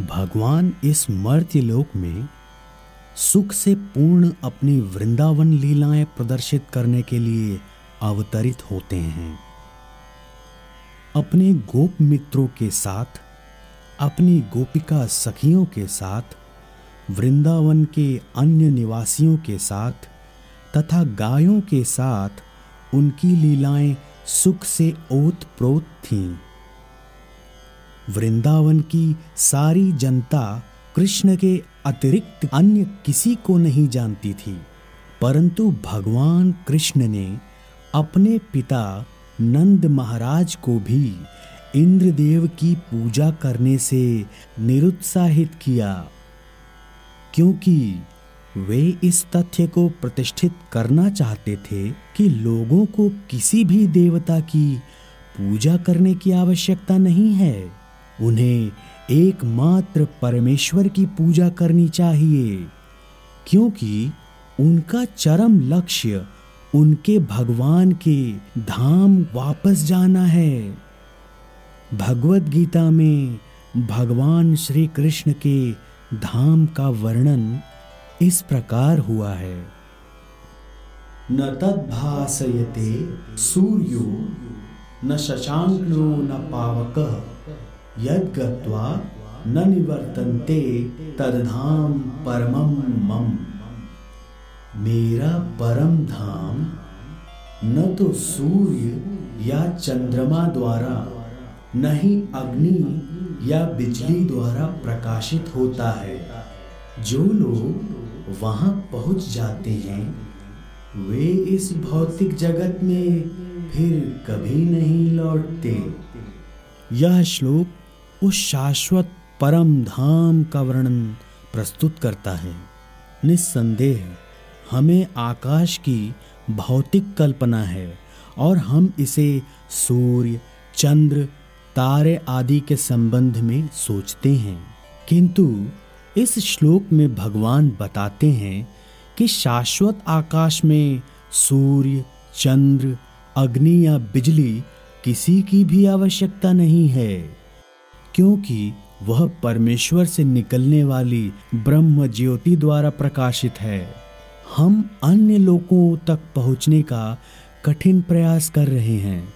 भगवान इस मर्त्य लोक में सुख से पूर्ण अपनी वृंदावन लीलाएँ प्रदर्शित करने के लिए अवतरित होते हैं। अपने गोप मित्रों के साथ, अपनी गोपिका सखियों के साथ, वृंदावन के अन्य निवासियों के साथ तथा गायों के साथ उनकी लीलाएँ सुख से ओत प्रोत थीं। वृंदावन की सारी जनता कृष्ण के अतिरिक्त अन्य किसी को नहीं जानती थी, परंतु भगवान कृष्ण ने अपने पिता नंद महाराज को भी इंद्रदेव की पूजा करने से निरुत्साहित किया, क्योंकि वे इस तथ्य को प्रतिष्ठित करना चाहते थे कि लोगों को किसी भी देवता की पूजा करने की आवश्यकता नहीं है। उन्हें एकमात्र परमेश्वर की पूजा करनी चाहिए, क्योंकि उनका चरम लक्ष्य उनके भगवान के धाम वापस जाना है। भगवत गीता में भगवान श्री कृष्ण के धाम का वर्णन इस प्रकार हुआ है। न तद्भासयते सूर्यो, न शशांको न पावक। यद्गत्वा न निवर्तन्ते तदधाम परमम मम। मेरा परम धाम न तो सूर्य या चंद्रमा द्वारा, न ही अग्नि या बिजली द्वारा प्रकाशित होता है। जो लोग वहाँ पहुँच जाते हैं, वे इस भौतिक जगत में फिर कभी नहीं लौटते। यह श्लोक उस शाश्वत परम धाम का वर्णन प्रस्तुत करता है। निस्संदेह, हमें आकाश की भौतिक कल्पना है और हम इसे सूर्य, चंद्र, तारे आदि के संबंध में सोचते हैं। किंतु इस श्लोक में भगवान बताते हैं कि शाश्वत आकाश में सूर्य, चंद्र, अग्नि या बिजली किसी की भी आवश्यकता नहीं है। क्योंकि वह परमेश्वर से निकलने वाली ब्रह्म ज्योति द्वारा प्रकाशित है। हम अन्य लोगों तक पहुँचने का कठिन प्रयास कर रहे हैं,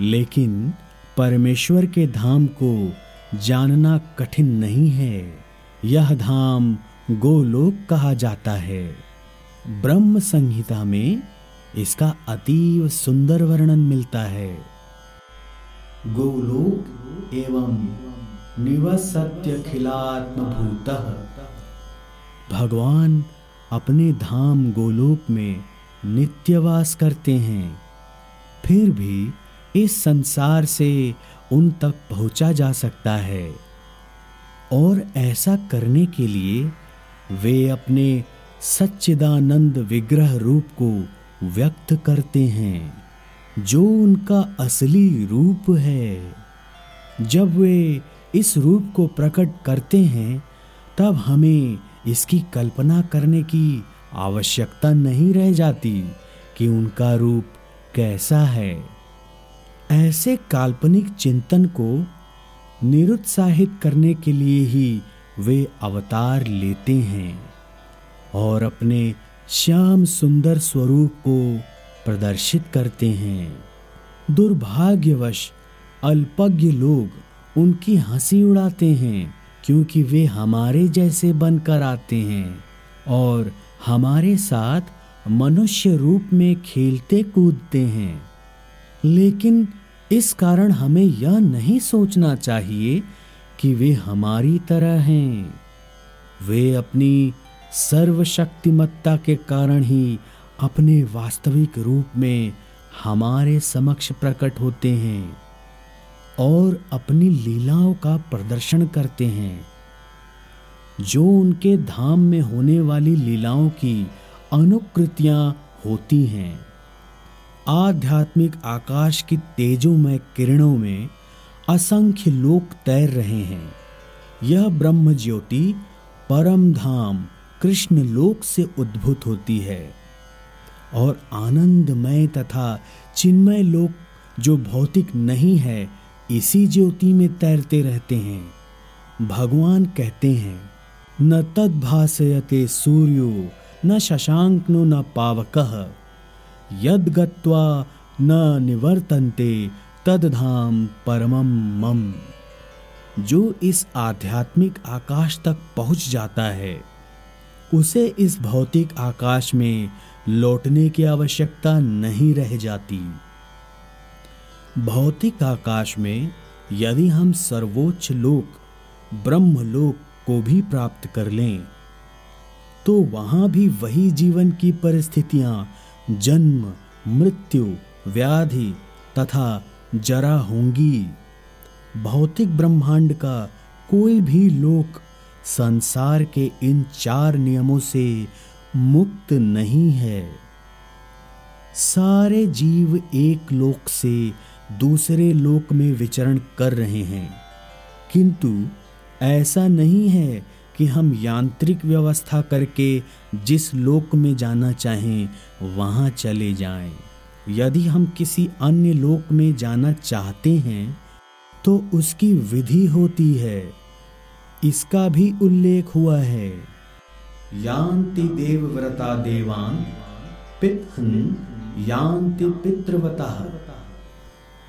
लेकिन परमेश्वर के धाम को जानना कठिन नहीं है। यह धाम गोलोक कहा जाता है। ब्रह्म संहिता में इसका अतीव सुंदर वर्णन मिलता है। गोलोक एवं निवसत्य खिलात्म भूत भगवान अपने धाम गोलोक में नित्यवास करते हैं। फिर भी इस संसार से उन तक पहुँचा जा सकता है। और ऐसा करने के लिए वे अपने सच्चिदानंद विग्रह रूप को व्यक्त करते हैं, जो उनका असली रूप है। जब वे इस रूप को प्रकट करते हैं, तब हमें इसकी कल्पना करने की आवश्यकता नहीं रह जाती कि उनका रूप कैसा है। ऐसे काल्पनिक चिंतन को निरुत्साहित करने के लिए ही वे अवतार लेते हैं और अपने श्याम सुंदर स्वरूप को प्रदर्शित करते हैं। दुर्भाग्यवश अल्पज्ञ लोग उनकी हँसी उड़ाते हैं, क्योंकि वे हमारे जैसे बनकर आते हैं और हमारे साथ मनुष्य रूप में खेलते कूदते हैं। लेकिन इस कारण हमें यह नहीं सोचना चाहिए कि वे हमारी तरह हैं। वे अपनी सर्वशक्तिमत्ता के कारण ही अपने वास्तविक रूप में हमारे समक्ष प्रकट होते हैं। और अपनी लीलाओं का प्रदर्शन करते हैं। जो उनके धाम में होने वाली लीलाओं की अनुकृतियाँ होती हैं। आध्यात्मिक आकाश की तेजोमय किरणों में असंख्य लोक तैर रहे हैं। यह ब्रह्म ज्योति परम धाम कृष्ण लोक से उद्भूत होती है। और आनंदमय तथा चिन्मय लोक जो भौतिक नहीं है इसी ज्योति में तैरते रहते हैं। भगवान कहते हैं, न तद भाषयते सूर्यो, न शशांकनो न पावक। यद गत्वा न निवर्तन्ते तद धाम परमम मम। जो इस आध्यात्मिक आकाश तक पहुँच जाता है, उसे इस भौतिक आकाश में लौटने की आवश्यकता नहीं रह जाती। भौतिक आकाश में यदि हम सर्वोच्च लोक ब्रह्म लोक को भी प्राप्त कर लें तो वहाँ भी वही जीवन की परिस्थितियाँ, जन्म, मृत्यु, व्याधि तथा जरा होंगी। भौतिक ब्रह्मांड का कोई भी लोक संसार के इन चार नियमों से मुक्त नहीं है। सारे जीव एक लोक से दूसरे लोक में विचरण कर रहे हैं। किंतु ऐसा नहीं है कि हम यांत्रिक व्यवस्था करके जिस लोक में जाना चाहें, वहाँ चले जाएँ। यदि हम किसी अन्य लोक में जाना चाहते हैं तो उसकी विधि होती है। इसका भी उल्लेख हुआ है। यान्ति देवव्रता देवान पितहन यान्ति पितृवता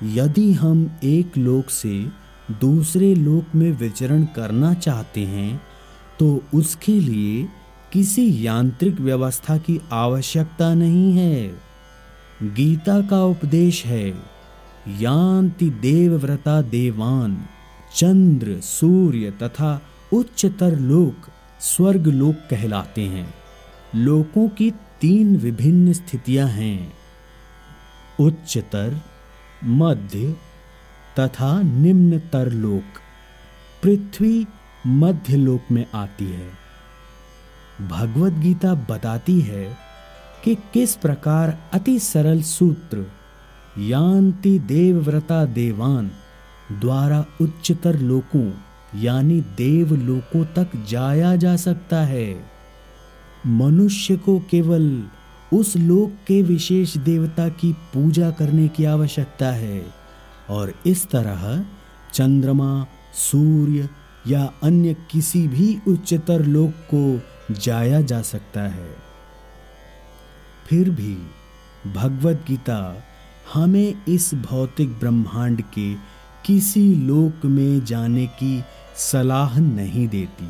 यदि हम एक लोक से दूसरे लोक में विचरण करना चाहते हैं तो उसके लिए किसी यांत्रिक व्यवस्था की आवश्यकता नहीं है। गीता का उपदेश है, यान्ति देवव्रता देवान, चंद्र, सूर्य तथा उच्चतर लोक स्वर्ग लोक कहलाते हैं। लोकों की तीन विभिन्न स्थितियाँ हैं, उच्चतर मध्य तथा निम्नतर लोक पृथ्वी मध्य लोक में आती है। भगवत गीता बताती है कि किस प्रकार अति सरल सूत्र, यान्ति देवव्रता देवान द्वारा उच्चतर लोकों, यानी देव लोकों तक जाया जा सकता है। मनुष्य को केवल उस लोक के विशेष देवता की पूजा करने की आवश्यकता है। और इस तरह चंद्रमा, सूर्य या अन्य किसी भी उच्चतर लोक को जाया जा सकता है। फिर भी भगवत गीता हमें इस भौतिक ब्रह्मांड के किसी लोक में जाने की सलाह नहीं देती,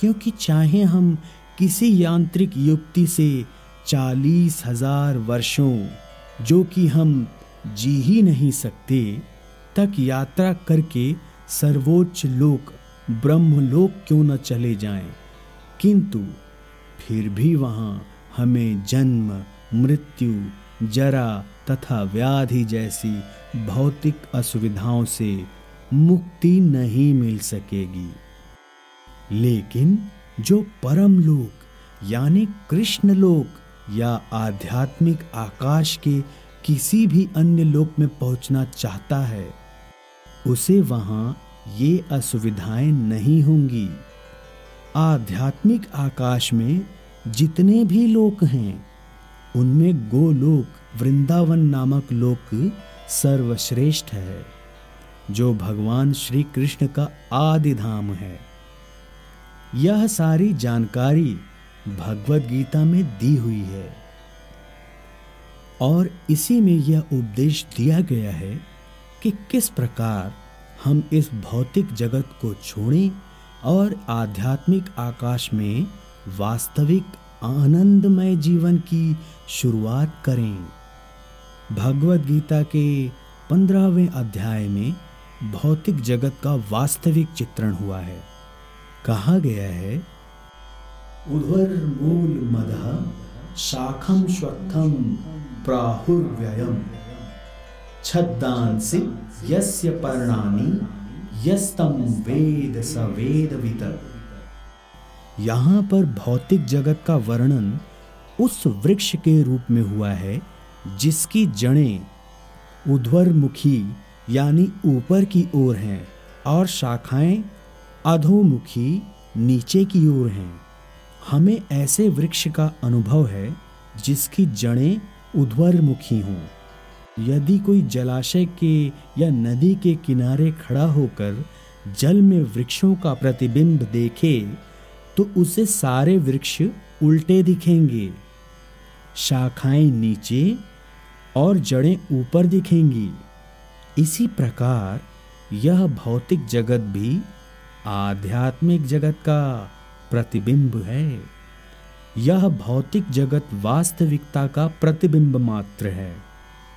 क्योंकि चाहे हम किसी यांत्रिक युक्ति से चालीस हज़ार वर्षों जो कि हम जी ही नहीं सकते तक यात्रा करके सर्वोच्च लोक ब्रह्मलोक क्यों न चले जाएँ, किंतु फिर भी वहाँ हमें जन्म मृत्यु जरा तथा व्याधि जैसी भौतिक असुविधाओं से मुक्ति नहीं मिल सकेगी। लेकिन जो परम लोक यानी कृष्ण लोक या आध्यात्मिक आकाश के किसी भी अन्य लोक में पहुँचना चाहता है, उसे वहाँ ये असुविधाएँ नहीं होंगी। आध्यात्मिक आकाश में जितने भी लोक हैं, उनमें गोलोक वृंदावन नामक लोक सर्वश्रेष्ठ है, जो भगवान श्री कृष्ण का आदि धाम है। यह सारी जानकारी भगवत गीता में दी हुई है। और इसी में यह उपदेश दिया गया है कि किस प्रकार हम इस भौतिक जगत को छोड़ें और आध्यात्मिक आकाश में वास्तविक आनंदमय जीवन की शुरुआत करें। भगवत गीता के पंद्रहवें अध्याय में भौतिक जगत का वास्तविक चित्रण हुआ है। कहा गया है उर्वरमूलमदः शाखं श्वत्थं प्राहुर्व्ययम्। छद्दांसि यस्य पर्णानि, यस्तम वेद स वेदवित। यहाँ पर भौतिक जगत का वर्णन उस वृक्ष के रूप में हुआ है, जिसकी जड़ें उध्वरमुखी यानी ऊपर की ओर हैं और शाखाएँ अधोमुखी नीचे की ओर हैं। हमें ऐसे वृक्ष का अनुभव है जिसकी जड़ें उध्वरमुखी हों। यदि कोई जलाशय के या नदी के किनारे खड़ा होकर जल में वृक्षों का प्रतिबिंब देखे तो उसे सारे वृक्ष उल्टे दिखेंगे। शाखाएँ नीचे और जड़ें ऊपर दिखेंगी। इसी प्रकार यह भौतिक जगत भी आध्यात्मिक जगत का प्रतिबिंब है। यह भौतिक जगत वास्तविकता का प्रतिबिंब मात्र है।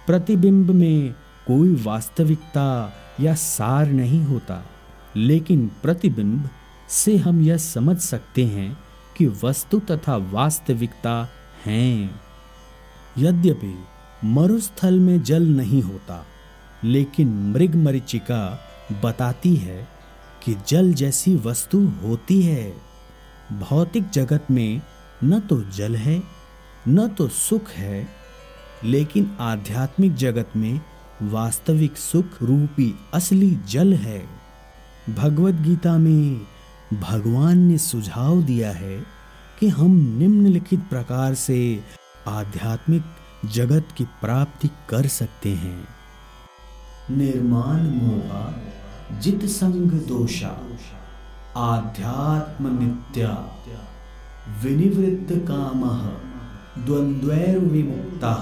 प्रतिबिंब में कोई वास्तविकता या सार नहीं होता, लेकिन प्रतिबिंब से हम यह समझ सकते हैं कि वस्तु तथा वास्तविकता हैं। यद्यपि मरुस्थल में जल नहीं होता, लेकिन मृग मरीचिका बताती है कि जल जैसी वस्तु होती है। भौतिक जगत में न तो जल है, न तो सुख है, लेकिन आध्यात्मिक जगत में वास्तविक सुख रूपी असली जल है। भगवत गीता में भगवान ने सुझाव दिया है कि हम निम्नलिखित प्रकार से आध्यात्मिक जगत की प्राप्ति कर सकते हैं। निर्माण मोहा, जित संग दोषा। आध्यात्म नित्या विनिवृत्त काम द्वंद्वैर विमुक्ता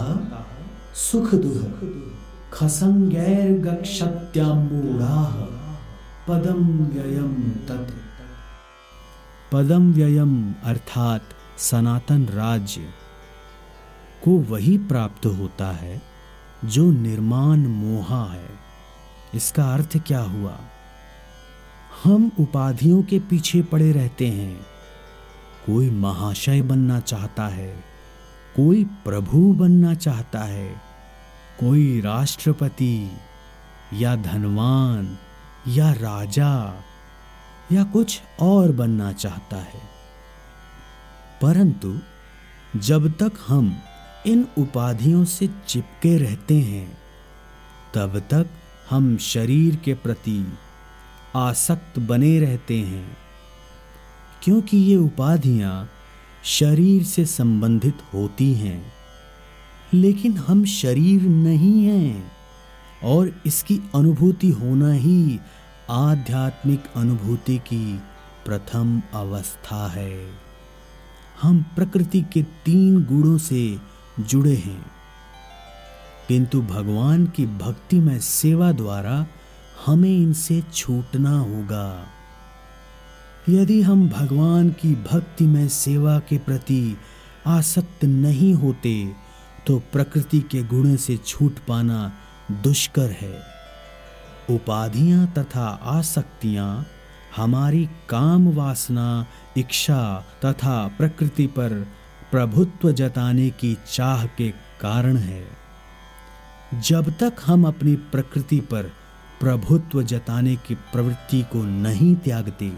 सुख दुख खसंगैर गक्षत्यामूढ़ा पदम व्ययम तत्। पदम व्ययम अर्थात सनातन राज्य को वही प्राप्त होता है जो निर्माण मोहा है। इसका अर्थ क्या हुआ? हम उपाधियों के पीछे पड़े रहते हैं। कोई महाशय बनना चाहता है, कोई प्रभु बनना चाहता है, कोई राष्ट्रपति या धनवान या राजा या कुछ और बनना चाहता है। परंतु जब तक हम इन उपाधियों से चिपके रहते हैं, तब तक हम शरीर के प्रति आसक्त बने रहते हैं, क्योंकि ये उपाधियाँ शरीर से संबंधित होती हैं। लेकिन हम शरीर नहीं हैं, और इसकी अनुभूति होना ही आध्यात्मिक अनुभूति की प्रथम अवस्था है। हम प्रकृति के तीन गुणों से जुड़े हैं, किंतु भगवान की भक्ति में सेवा द्वारा हमें इनसे छूटना होगा। यदि हम भगवान की भक्ति में सेवा के प्रति आसक्त नहीं होते तो प्रकृति के गुण से छूट पाना दुष्कर है। उपाधियाँ तथा आसक्तियाँ, हमारी काम वासना, इच्छा तथा प्रकृति पर प्रभुत्व जताने की चाह के कारण है। जब तक हम अपनी प्रकृति पर प्रभुत्व जताने की प्रवृत्ति को नहीं त्यागते,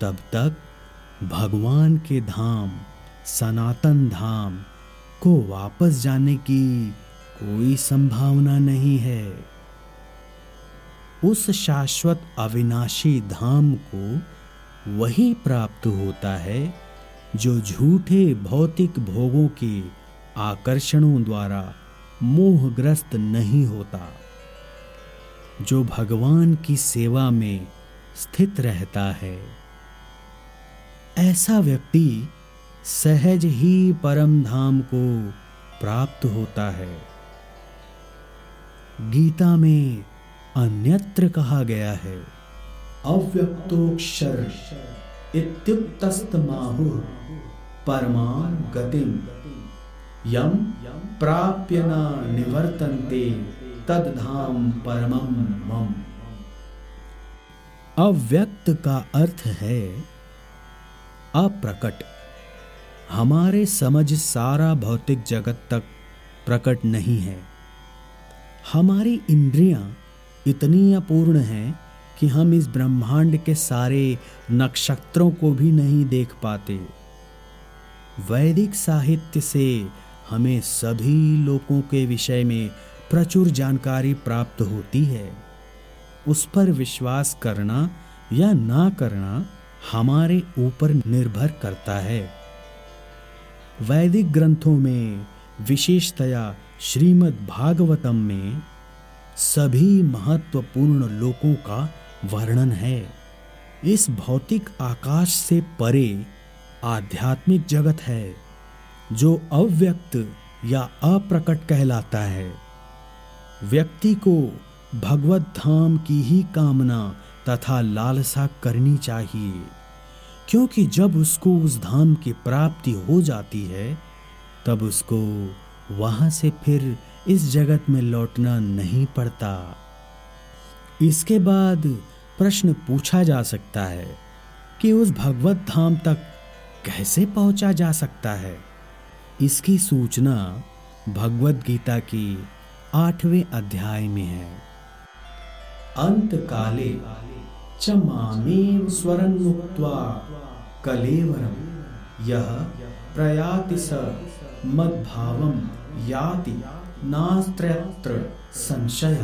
तब तक भगवान के धाम, सनातन धाम को वापस जाने की कोई संभावना नहीं है। उस शाश्वत अविनाशी धाम को वही प्राप्त होता है जो झूठे भौतिक भोगों के आकर्षणों द्वारा मोहग्रस्त नहीं होता। जो भगवान की सेवा में स्थित रहता है। ऐसा व्यक्ति सहज ही परम धाम को प्राप्त होता है। गीता में अन्यत्र कहा गया है अव्यक्तोक्षर इत्युक्तस्तमाहुः परमां गतिम यम प्राप्य न निवर्तन्ते। तदधाम परमम मम। अव्यक्त का अर्थ है, अप्रकट। हमारे समझ सारा भौतिक जगत तक प्रकट नहीं है। हमारी इंद्रियाँ इतनी अपूर्ण हैं कि हम इस ब्रह्मांड के सारे नक्षत्रों को भी नहीं देख पाते। वैदिक साहित्य से हमें सभी लोगों के विषय में प्रचुर जानकारी प्राप्त होती है। उस पर विश्वास करना या ना करना हमारे ऊपर निर्भर करता है। वैदिक ग्रंथों में, विशेषतया श्रीमद् भागवतम में, सभी महत्वपूर्ण लोकों का वर्णन है। इस भौतिक आकाश से परे आध्यात्मिक जगत है, जो अव्यक्त या अप्रकट कहलाता है। व्यक्ति को भगवत धाम की ही कामना तथा लालसा करनी चाहिए। क्योंकि जब उसको उस धाम की प्राप्ति हो जाती है, तब उसको वहाँ से फिर इस जगत में लौटना नहीं पड़ता। इसके बाद प्रश्न पूछा जा सकता है कि उस भगवत धाम तक कैसे पहुँचा जा सकता है। इसकी सूचना भगवत गीता की आठवें अध्याय में है। अंत काले च मामेव स्वरं मुक्त्वा कलेवरम यह प्रयाति स मद्भावम याति नास्त्रयत्र संशय।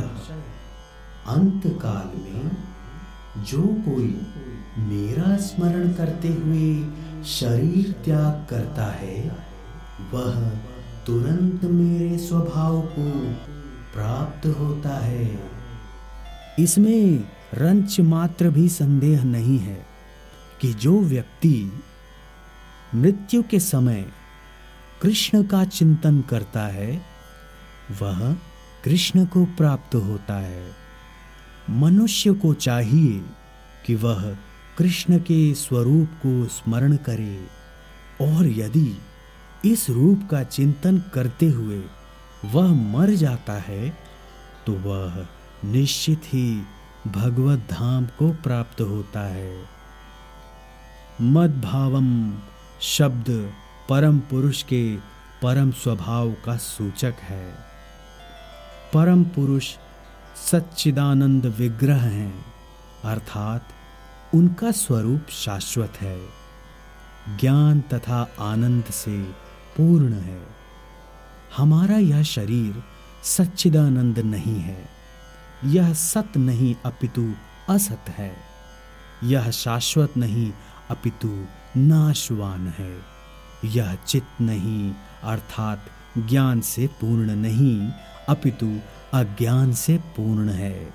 अंत काल में जो कोई मेरा स्मरण करते हुए शरीर त्याग करता है, वह तुरंत मेरे स्वभाव को प्राप्त होता है। इसमें रंच मात्र भी संदेह नहीं है कि जो व्यक्ति मृत्यु के समय कृष्ण का चिंतन करता है, वह कृष्ण को प्राप्त होता है। मनुष्य को चाहिए कि वह कृष्ण के स्वरूप को स्मरण करे और यदि इस रूप का चिंतन करते हुए वह मर जाता है तो वह निश्चित ही भगवत धाम को प्राप्त होता है। मदभावम शब्द परम पुरुष के परम स्वभाव का सूचक है। परम पुरुष सच्चिदानंद विग्रह हैं, अर्थात उनका स्वरूप शाश्वत है। ज्ञान तथा आनंद से पूर्ण है। हमारा यह शरीर सच्चिदानंद नहीं है। यह सत नहीं, अपितु असत है। यह शाश्वत नहीं, अपितु नाशवान है। यह चित नहीं, अर्थात ज्ञान से पूर्ण नहीं, अपितु अज्ञान से पूर्ण है।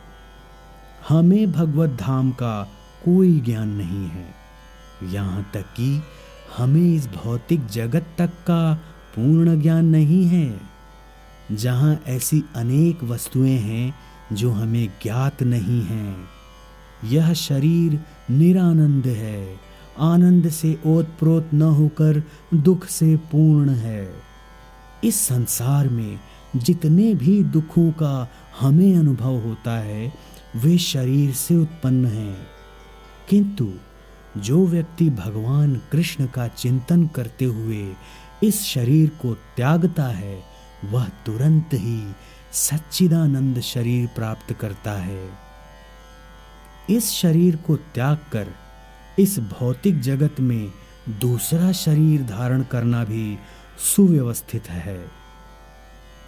हमें भगवत धाम का कोई ज्ञान नहीं है। यहाँ तक कि हमें इस भौतिक जगत तक का पूर्ण ज्ञान नहीं है, जहाँ ऐसी अनेक वस्तुएँ हैं जो हमें ज्ञात नहीं है। यह शरीर निरानंद है, आनंद से ओतप्रोत न होकर दुख से पूर्ण है। इस संसार में जितने भी दुखों का हमें अनुभव होता है, वे शरीर से उत्पन्न हैं। किंतु जो व्यक्ति भगवान कृष्ण का चिंतन करते हुए इस शरीर को त्यागता है, वह तुरंत ही सच्चिदानंद शरीर प्राप्त करता है। इस शरीर को त्याग कर, इस भौतिक जगत में दूसरा शरीर धारण करना भी सुव्यवस्थित है।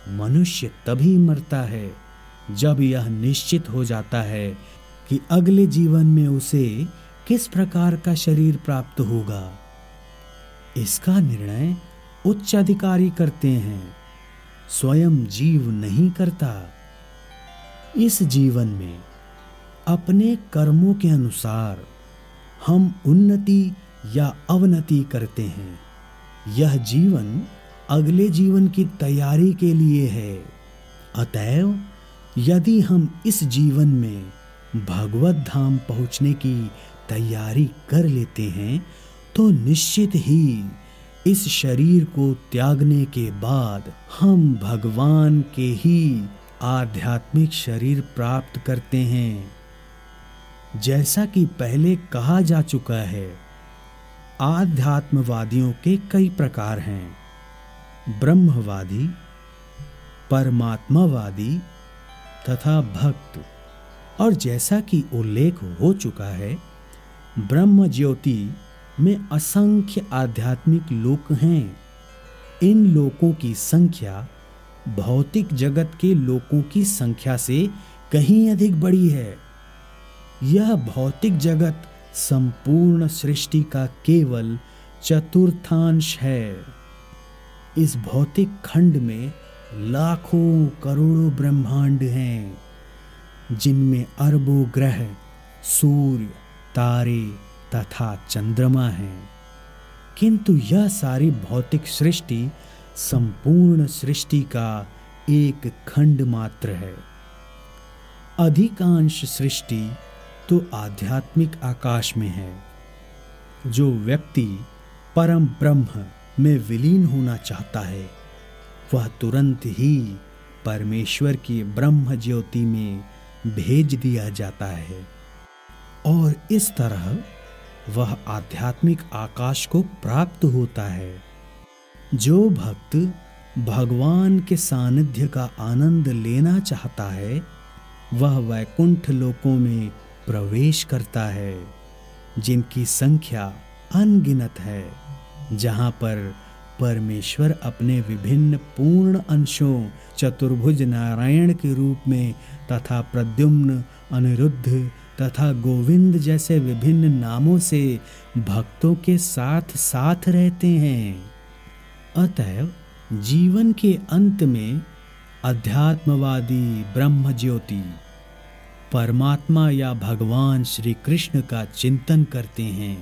मनुष्य तभी मरता है, जब यह निश्चित हो जाता है कि अगले जीवन में उसे किस प्रकार का शरीर प्राप्त होगा। इसका निर्णय उच्च अधिकारी करते हैं, स्वयं जीव नहीं करता। इस जीवन में अपने कर्मों के अनुसार हम उन्नति या अवनति करते हैं। यह जीवन अगले जीवन की तैयारी के लिए है। अतएव, यदि हम इस जीवन में भगवत धाम पहुँचने की तैयारी कर लेते हैं तो निश्चित ही इस शरीर को त्यागने के बाद हम भगवान के ही आध्यात्मिक शरीर प्राप्त करते हैं। जैसा कि पहले कहा जा चुका है, आध्यात्मवादियों के कई प्रकार हैं। ब्रह्मवादी, परमात्मावादी तथा भक्त। और जैसा कि उल्लेख हो चुका है ब्रह्म ज्योति में असंख्य आध्यात्मिक लोक हैं। इन लोकों की संख्या भौतिक जगत के लोकों की संख्या से कहीं अधिक बड़ी है। यह भौतिक जगत संपूर्ण सृष्टि का केवल चतुर्थांश है। इस भौतिक खंड में लाखों करोड़ों ब्रह्मांड हैं, जिनमें अरबों ग्रह, सूर्य, तारे तथा चंद्रमा हैं। किंतु यह सारी भौतिक सृष्टि संपूर्ण सृष्टि का एक खंड मात्र है। अधिकांश सृष्टि तो आध्यात्मिक आकाश में है। जो व्यक्ति परम ब्रह्म में विलीन होना चाहता है, वह तुरंत ही परमेश्वर की ब्रह्म ज्योति में भेज दिया जाता है। और इस तरह वह आध्यात्मिक आकाश को प्राप्त होता है। जो भक्त भगवान के सानिध्य का आनंद लेना चाहता है, वह वैकुंठ लोकों में प्रवेश करता है, जिनकी संख्या अनगिनत है, जहाँ पर परमेश्वर अपने विभिन्न पूर्ण अंशों, चतुर्भुज नारायण के रूप में तथा प्रद्युम्न, अनिरुद्ध तथा गोविंद जैसे विभिन्न नामों से भक्तों के साथ साथ रहते हैं। अतएव जीवन के अंत में अध्यात्मवादी ब्रह्म ज्योति परमात्मा या भगवान श्री कृष्ण का चिंतन करते हैं।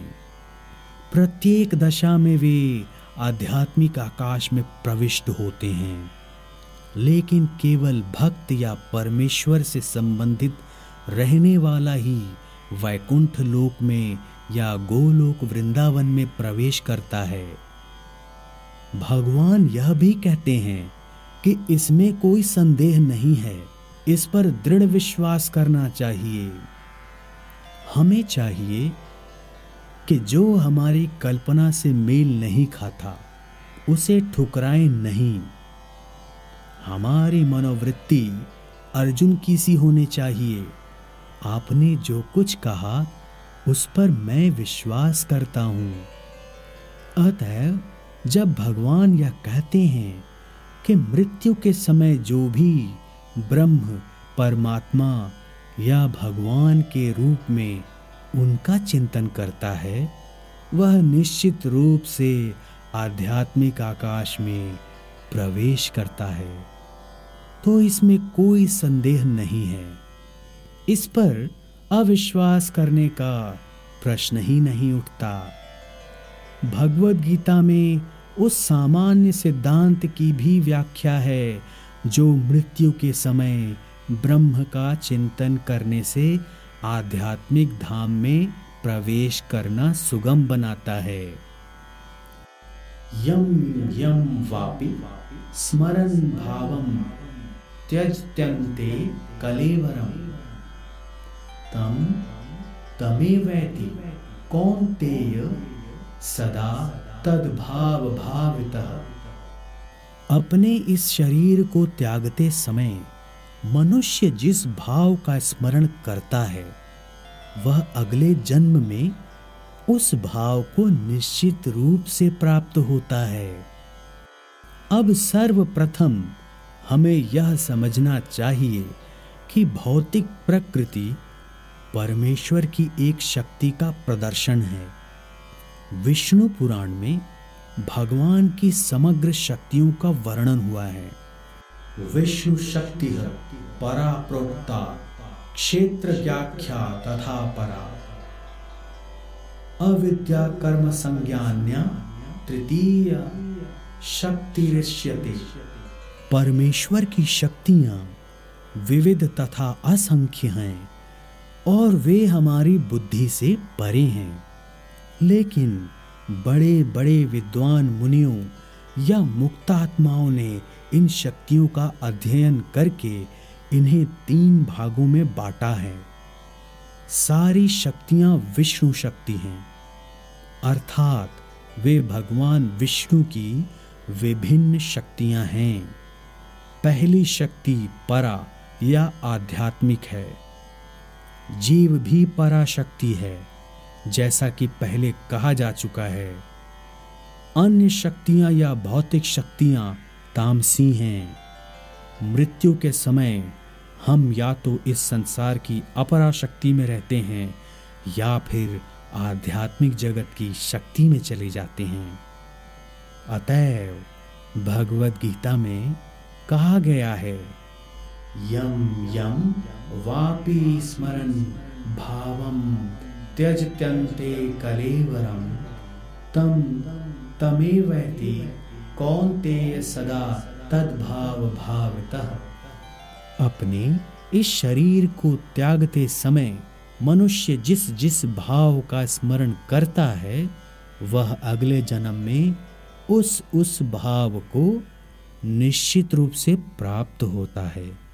प्रत्येक दशा में वे आध्यात्मिक आकाश में प्रविष्ट होते हैं, लेकिन केवल भक्त या परमेश्वर से संबंधित रहने वाला ही वैकुंठ लोक में या गोलोक वृंदावन में प्रवेश करता है। भगवान यह भी कहते हैं कि इसमें कोई संदेह नहीं है। इस पर दृढ़ विश्वास करना चाहिए। हमें चाहिए कि जो हमारी कल्पना से मेल नहीं खाता, उसे ठुकराए नहीं। हमारी मनोवृत्ति अर्जुन की सी होनी चाहिए। आपने जो कुछ कहा, उस पर मैं विश्वास करता हूँ। अतः जब भगवान यह कहते हैं कि मृत्यु के समय जो भी ब्रह्म, परमात्मा या भगवान के रूप में उनका चिंतन करता है, वह निश्चित रूप से आध्यात्मिक आकाश में प्रवेश करता है। तो इसमें कोई संदेह नहीं है। इस पर अविश्वास करने का प्रश्न ही नहीं उठता। भगवत गीता में उस सामान्य सिद्धांत की भी व्याख्या है, जो मृत्यु के समय ब्रह्म का चिंतन करने से आध्यात्मिक धाम में प्रवेश करना सुगम बनाता है। यम यम वापि स्मरण भावम त्यजत्यन्ते कलेवरम। तम तमेवैति कौन्तेय सदा तद्भाव भावितः अपने इस शरीर को त्यागते समय मनुष्य जिस भाव का स्मरण करता है, वह अगले जन्म में उस भाव को निश्चित रूप से प्राप्त होता है। अब सर्वप्रथम हमें यह समझना चाहिए कि भौतिक प्रकृति परमेश्वर की एक शक्ति का प्रदर्शन है। विष्णु पुराण में भगवान की समग्र शक्तियों का वर्णन हुआ है। विष्णु शक्ति परा प्रोक्ता क्षेत्र व्याख्या तथा परा। अविद्या कर्म संज्ञान्या तृतीय शक्ति परमेश्वर की शक्तियाँ विविध तथा असंख्य हैं। और वे हमारी बुद्धि से परे हैं। लेकिन बड़े बड़े विद्वान मुनियों या मुक्तात्माओं ने इन शक्तियों का अध्ययन करके इन्हें तीन भागों में बांटा है। सारी शक्तियाँ विष्णु शक्ति हैं। अर्थात वे भगवान विष्णु की विभिन्न शक्तियाँ हैं। पहली शक्ति परा या आध्यात्मिक है। जीव भी पराशक्ति है, जैसा कि पहले कहा जा चुका है। अन्य शक्तियाँ या भौतिक शक्तियाँ तामसी हैं। मृत्यु के समय हम या तो इस संसार की अपरा शक्ति में रहते हैं, या फिर आध्यात्मिक जगत की शक्ति में चले जाते हैं। अतएव भगवत गीता में कहा गया है यम यम वापि स्मरण भावम त्यजत्यन्ते कलेवरम तम तमेवैति कौनतेय सदा तद्भाव भावतः अपने इस शरीर को त्यागते समय मनुष्य जिस जिस भाव का स्मरण करता है, वह अगले जन्म में उस उस भाव को निश्चित रूप से प्राप्त होता है।